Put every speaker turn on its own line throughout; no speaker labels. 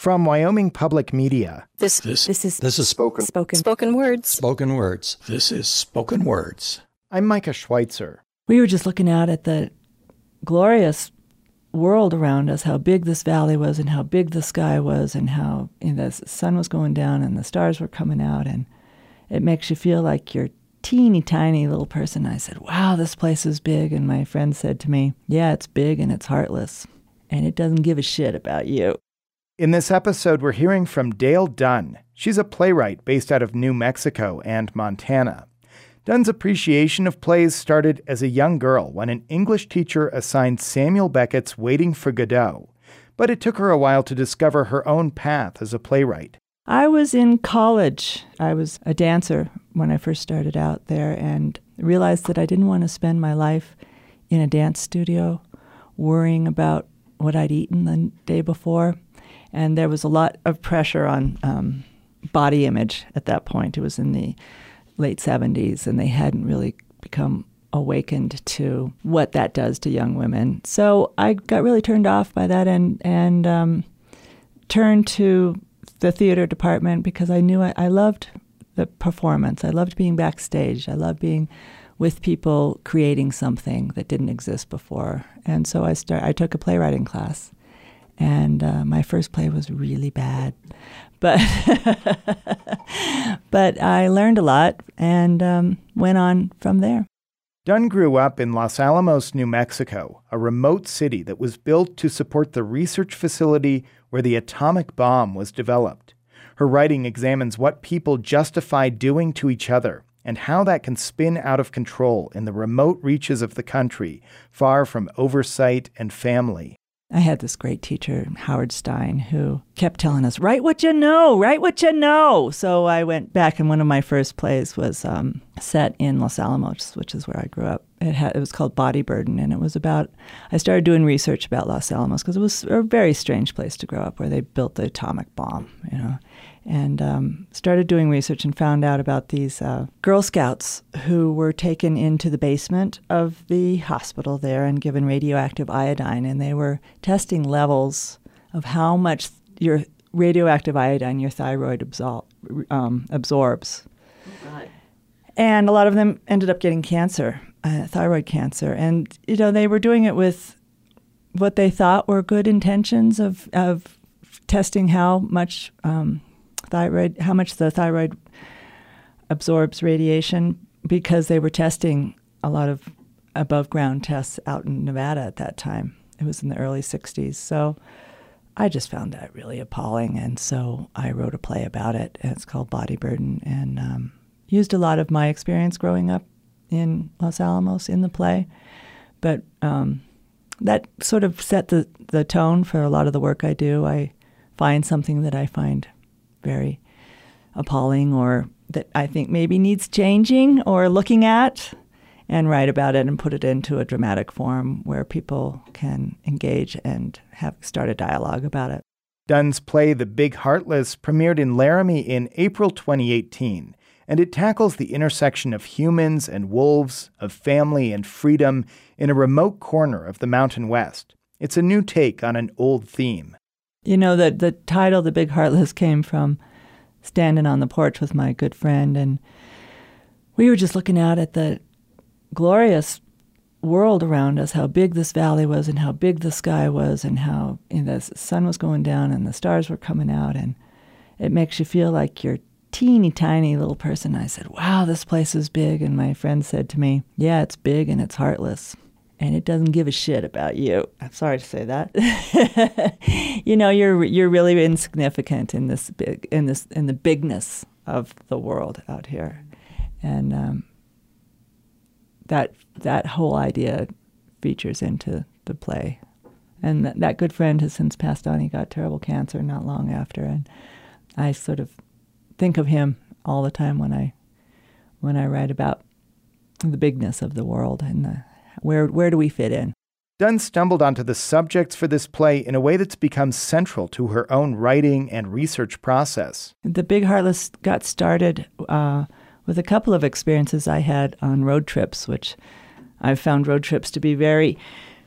From Wyoming Public Media.
This
This,
this is
this is spoken
spoken spoken words.
spoken words. This is spoken words.
I'm Micah Schweitzer.
We were just looking out at the glorious world around us, how big this valley was, and how big the sky was, and how you know, the sun was going down and the stars were coming out, and it makes you feel like you're teeny tiny little person. I said, "Wow, this place is big," and my friend said to me, "Yeah, it's big and it's heartless, and it doesn't give a shit about you."
In this episode, we're hearing from Dale Dunn. She's a playwright based out of New Mexico and Montana. Dunn's appreciation of plays started as a young girl when an English teacher assigned Samuel Beckett's Waiting for Godot, but it took her a while to discover her own path as a playwright.
I was in college. I was a dancer when I first started out there and realized that I didn't want to spend my life in a dance studio worrying about what I'd eaten the day before. And there was a lot of pressure on um, body image at that point. It was in the late 70s, and they hadn't really become awakened to what that does to young women. So I got really turned off by that and, and um, turned to the theater department because I knew I, I loved the performance. I loved being backstage. I loved being with people creating something that didn't exist before. And so I start. I took a playwriting class, and uh, my first play was really bad, but but I learned a lot and um, went on from there.
Dunn grew up in Los Alamos, New Mexico, a remote city that was built to support the research facility where the atomic bomb was developed. Her writing examines what people justify doing to each other and how that can spin out of control in the remote reaches of the country, far from oversight and family.
I had this great teacher, Howard Stein, who kept telling us, write what you know, write what you know. So I went back, and one of my first plays was um, set in Los Alamos, which is where I grew up. It, it was called Body Burden, and it was about, I started doing research about Los Alamos because it was a very strange place to grow up where they built the atomic bomb, you know. And um, started doing research and found out about these uh, Girl Scouts who were taken into the basement of the hospital there and given radioactive iodine, and they were testing levels of how much your radioactive iodine your thyroid absor- um, absorbs. And a lot of them ended up getting cancer, uh, thyroid cancer. And, you know, they were doing it with what they thought were good intentions of, of testing how much um, thyroid, how much the thyroid absorbs radiation because they were testing a lot of above ground tests out in Nevada at that time. It was in the early 60s. So I just found that really appalling. And so I wrote a play about it. It's called Body Burden and um, used a lot of my experience growing up in Los Alamos in the play. But um, that sort of set the, the tone for a lot of the work I do. I find something that I find very appalling or that I think maybe needs changing or looking at and write about it and put it into a dramatic form where people can engage and have start a dialogue about it.
Dunn's play The Big Heartless premiered in Laramie in April 2018, and it tackles the intersection of humans and wolves, of family and freedom in a remote corner of the Mountain West. It's a new take on an old theme.
You know, that the title, The Big Heartless, came from standing on the porch with my good friend, and we were just looking out at the glorious world around us, how big this valley was, and how big the sky was, and how you know, the sun was going down and the stars were coming out, and it makes you feel like you're teeny tiny little person. I said, "Wow, this place is big," and my friend said to me, "Yeah, it's big and it's heartless." And it doesn't give a shit about you. I'm sorry to say that. you know, you're you're really insignificant in this big in this in the bigness of the world out here, and um, that that whole idea features into the play. And that, that good friend has since passed on. He got terrible cancer not long after, and I sort of think of him all the time when I when I write about the bigness of the world and the, where where do we fit in.
Dunn stumbled onto the subjects for this play in a way that's become central to her own writing and research process.
The Big Heartless got started uh, with a couple of experiences I had on road trips, which I've found road trips to be very,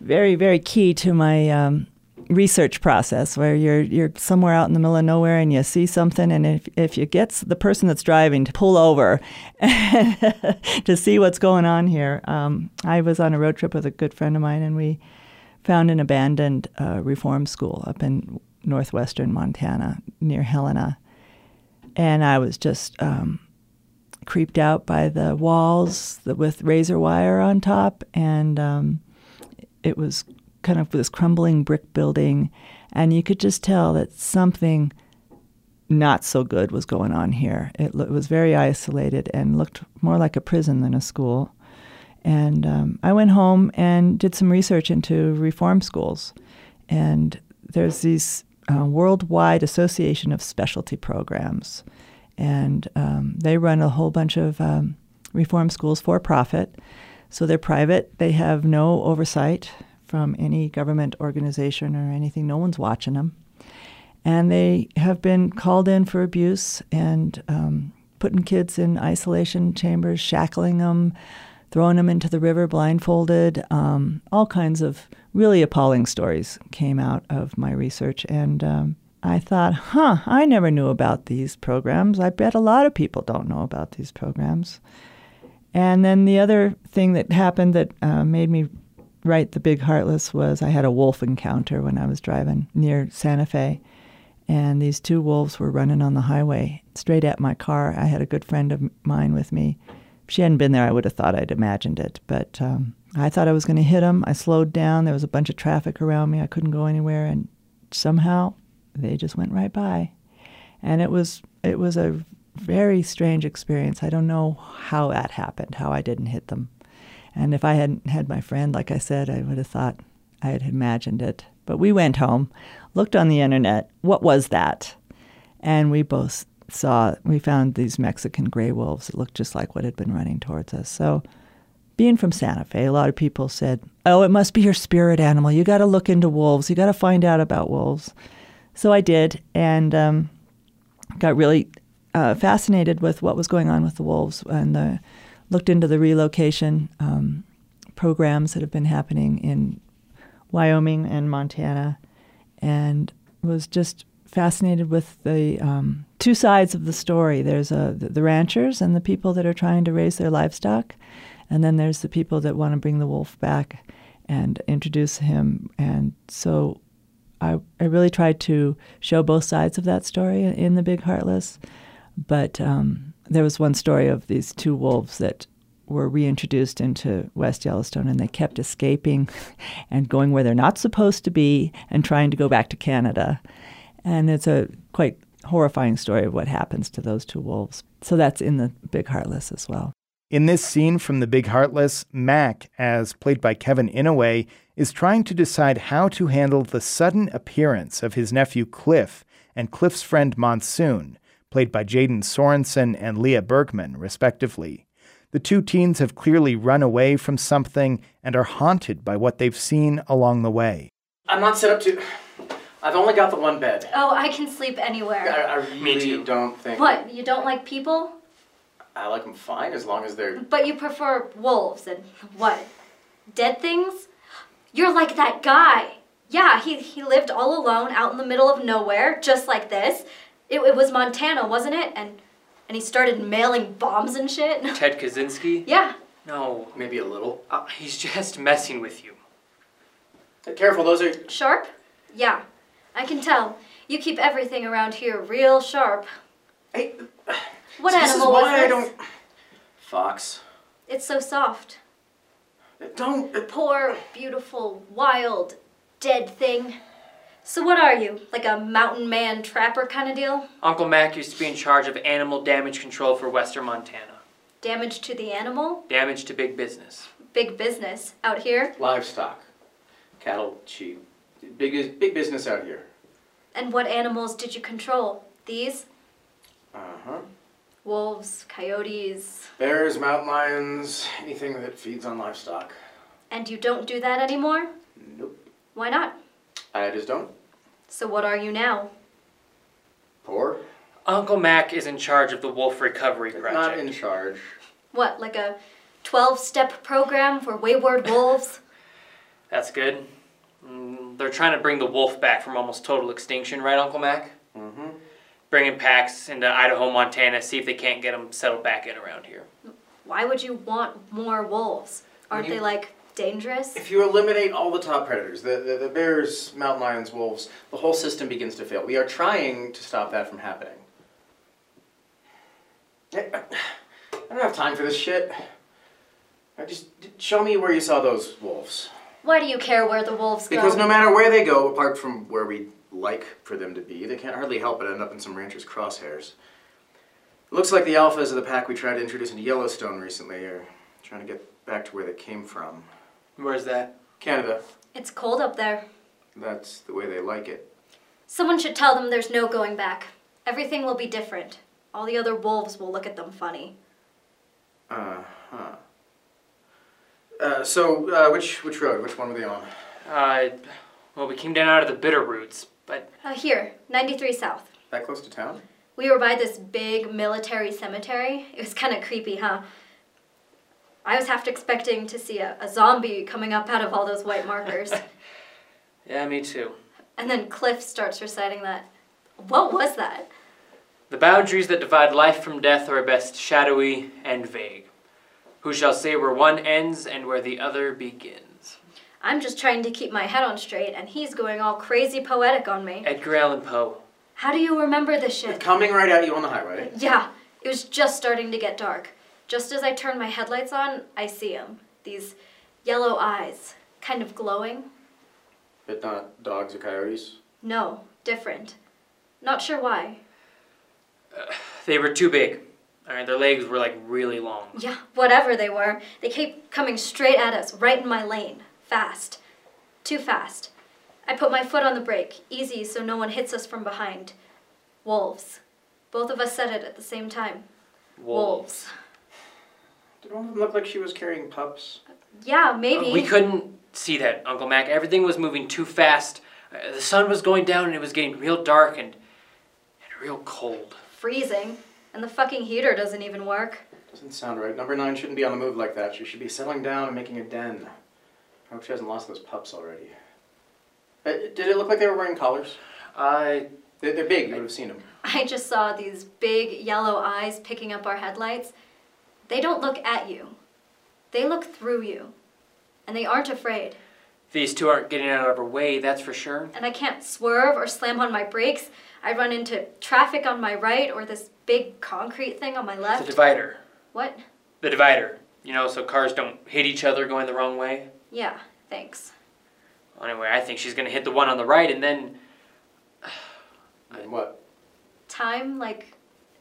very, very key to my um, research process where you're you're somewhere out in the middle of nowhere and you see something and if if you get the person that's driving to pull over to see what's going on here. Um, I was on a road trip with a good friend of mine and we found an abandoned uh, reform school up in northwestern Montana near Helena, and I was just um, creeped out by the walls with razor wire on top and. Um, it was kind of this crumbling brick building, and you could just tell that something not so good was going on here. It, lo- it was very isolated and looked more like a prison than a school. And um, I went home and did some research into reform schools. And there's these uh, worldwide association of specialty programs, and um, they run a whole bunch of um, reform schools for profit. So they're private. They have no oversight from any government organization or anything. No one's watching them. And they have been called in for abuse and um, putting kids in isolation chambers, shackling them, throwing them into the river blindfolded. Um, all kinds of really appalling stories came out of my research. And um, I thought, huh, I never knew about these programs. I bet a lot of people don't know about these programs. And then the other thing that happened that uh, made me write The Big Heartless was I had a wolf encounter when I was driving near Santa Fe. And these two wolves were running on the highway straight at my car. I had a good friend of mine with me. If she hadn't been there, I would have thought I'd imagined it. But um, I thought I was going to hit them. I slowed down. There was a bunch of traffic around me. I couldn't go anywhere. And somehow they just went right by. And it was it was a very strange experience. I don't know how that happened, how I didn't hit them. And if I hadn't had my friend, like I said, I would have thought I had imagined it. But we went home, looked on the internet, what was that? And we both saw, we found these Mexican gray wolves that looked just like what had been running towards us. So, being from Santa Fe, a lot of people said, Oh, it must be your spirit animal. You got to look into wolves. You got to find out about wolves. So I did, and um, got really uh, fascinated with what was going on with the wolves and the, looked into the relocation um, programs that have been happening in Wyoming and Montana and was just fascinated with the um, two sides of the story. There's a, the, the ranchers and the people that are trying to raise their livestock, and then there's the people that want to bring the wolf back and introduce him. And so I, I really tried to show both sides of that story in The Big Heartless. But um, there was one story of these two wolves that were reintroduced into West Yellowstone and they kept escaping and going where they're not supposed to be and trying to go back to Canada. And it's a quite horrifying story of what happens to those two wolves. So that's in the Big Heartless as well.
In this scene from The Big Heartless, Mac, as played by Kevin Inouye, is trying to decide how to handle the sudden appearance of his nephew Cliff and Cliff's friend Monsoon, played by Jaden Sorensen and Leah Bergman, respectively. The two teens have clearly run away from something and are haunted by what they've seen along the way.
I'm not set up to. I've only got the one bed.
Oh, I can sleep anywhere.
I, I really don't think.
What? You don't like people?
I like them fine as long as they're.
But you prefer wolves and what? Dead things? You're like that guy. Yeah, he, he lived all alone out in the middle of nowhere, just like this. It, it was Montana, wasn't it? And and he started mailing bombs and shit.
Ted Kaczynski?
yeah.
No,
Maybe a little.
uh, he's just messing with you.
Hey, careful, those are.
Sharp? Yeah. I can tell. You keep everything around here real sharp.
Hey,
What
so this
animal
is
was
why
this?
I don't. Fox.
It's so soft.
Don't.
Poor, beautiful, wild, dead thing. So what are you? Like a mountain man trapper kind of deal?
Uncle Mac used to be in charge of animal damage control for Western Montana.
Damage to the animal?
Damage to big business.
Big business. Out here?
Livestock. Cattle, sheep. Big, big business out here.
And what animals did you control? These?
Uh huh.
Wolves, coyotes.
Bears, mountain lions, anything that feeds on livestock.
And you don't do that anymore?
Nope.
Why not?
I just don't.
So what are you now?
Poor.
Uncle Mac is in charge of the Wolf Recovery project.
Not in charge.
What, like a 12 step program for wayward wolves?
That's good. Mm, they're trying to bring the wolf back from almost total extinction, right, Uncle Mac?
Mm-hmm.
Bringing packs into Idaho, Montana, see if they can't get them settled back in around here.
Why would you want more wolves? Aren't
you-
they like dangerous?
If you eliminate all the top predators, the, the, the bears, mountain lions, wolves, the whole system begins to fail. We are trying to stop that from happening. I, don't have time for this shit. I just show me where you saw those wolves.
Why do you care where the wolves go?
Because no matter where they go, apart from where we'd like for them to be, they can't hardly help but end up in some rancher's crosshairs. It looks like the alphas of the pack we tried to introduce into Yellowstone recently are trying to get back to where they came from.
Where's that?
Canada.
It's cold up there.
That's the way they like it.
Someone should tell them there's no going back. Everything will be different. All the other wolves will look at them funny.
Uh huh. Uh, so, uh, which which road? Which one were they on?
Uh, well, we came down out of the Bitterroots, but
Uh, here, 93 South.
That close to town?
We were by this big military cemetery. It was kind of creepy, huh? I was half expecting to see a, a zombie coming up out of all those white markers.
yeah, me too.
and then Cliff starts reciting that. What was that?
The boundaries that divide life from death are best shadowy and vague. Who shall say where one ends and where the other begins?
I'm just trying to keep my head on straight, and he's going all crazy poetic on me.
Edgar Allan Poe.
How do you remember this shit?
Coming right at you on the highway.
Yeah, it was just starting to get dark. Just as I turn my headlights on, I see them. These yellow eyes, kind of glowing.
But not dogs or coyotes.
No, different. Not sure why.
They were too big. All right, their legs were like really long.
Yeah, whatever they were, they kept coming straight at us, right in my lane. Fast. Too fast. I put my foot on the brake, easy so no one hits us from behind. Wolves. Both of us said it at the same time. Wolves.
Did one of them look like she was carrying pups?
Yeah, maybe.
We couldn't see that, Uncle Mac. Everything was moving too fast. Uh, the sun was going down and it was getting real dark and, and real cold.
Freezing. And the fucking heater doesn't even work.
Doesn't sound right. Number nine shouldn't be on the move like that. She should be settling down and making a den. I hope she hasn't lost those pups already. Uh, did it look like they were wearing collars?
I
They're, they're big. You would have seen them.
I just saw these big yellow eyes picking up our headlights. They don't look at you, they look through you. And they aren't afraid.
these two aren't getting out of our way, that's for sure.
And I can't swerve or slam on my brakes. I run into traffic on my right or this big concrete thing on my left.
The
left.
divider.
what?
The divider. You know, so cars don't hit each other going the wrong way.
Yeah, thanks.
Anyway, I think she's gonna hit the one on the right and then
And what?
Time, like,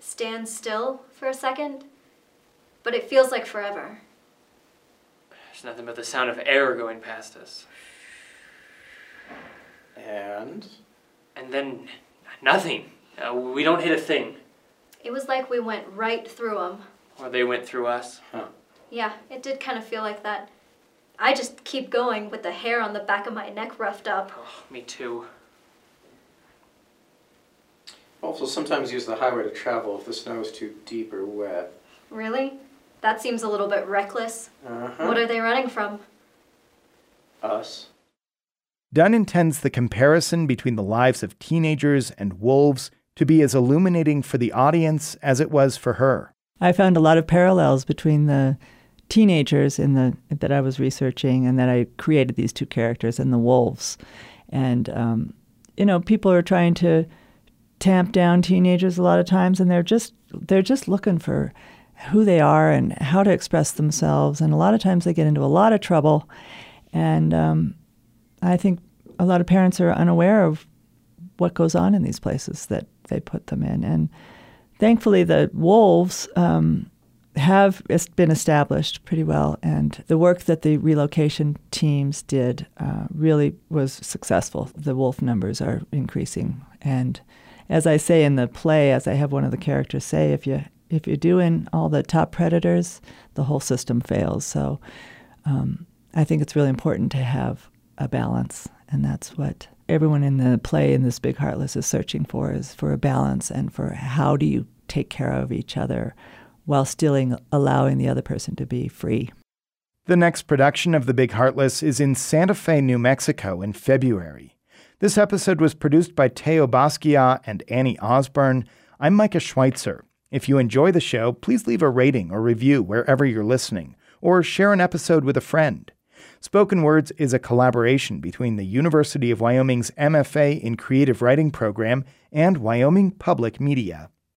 stands still for a second, but it feels like forever.
there's nothing but the sound of air going past us.
And
And then nothing. Uh, we don't hit a thing.
It was like we went right through them.
Or they went through us. Huh.
Yeah, it did kind of feel like that. I just keep going with the hair on the back of my neck roughed up.
Oh, me too.
also sometimes use the highway to travel if the snow is too deep or wet.
Really? That seems a little bit reckless.
Uh-huh.
What are they running from?
Us.
Dunn intends the comparison between the lives of teenagers and wolves to be as illuminating for the audience as it was for her.
I found a lot of parallels between the teenagers in the that I was researching and that I created these two characters and the wolves. And um, you know, people are trying to tamp down teenagers a lot of times, and they're just they're just looking for who they are and how to express themselves. And a lot of times they get into a lot of trouble. And um, I think a lot of parents are unaware of what goes on in these places that they put them in. And thankfully, the wolves um, have been established pretty well, and the work that the relocation teams did uh, really was successful. The wolf numbers are increasing, and as I say in the play, as I have one of the characters say, if you if you're doing all the top predators, the whole system fails. So um, I think it's really important to have a balance, and that's what everyone in the play in this big heartless is searching for is for a balance and for how do you take care of each other while still allowing the other person to be free.
The next production of The Big Heartless is in Santa Fe, New Mexico in February. This episode was produced by Teo Basquiat and Annie Osborne. I'm Micah Schweitzer. If you enjoy the show, please leave a rating or review wherever you're listening, or share an episode with a friend. Spoken Words is a collaboration between the University of Wyoming's MFA in Creative Writing program and Wyoming Public Media.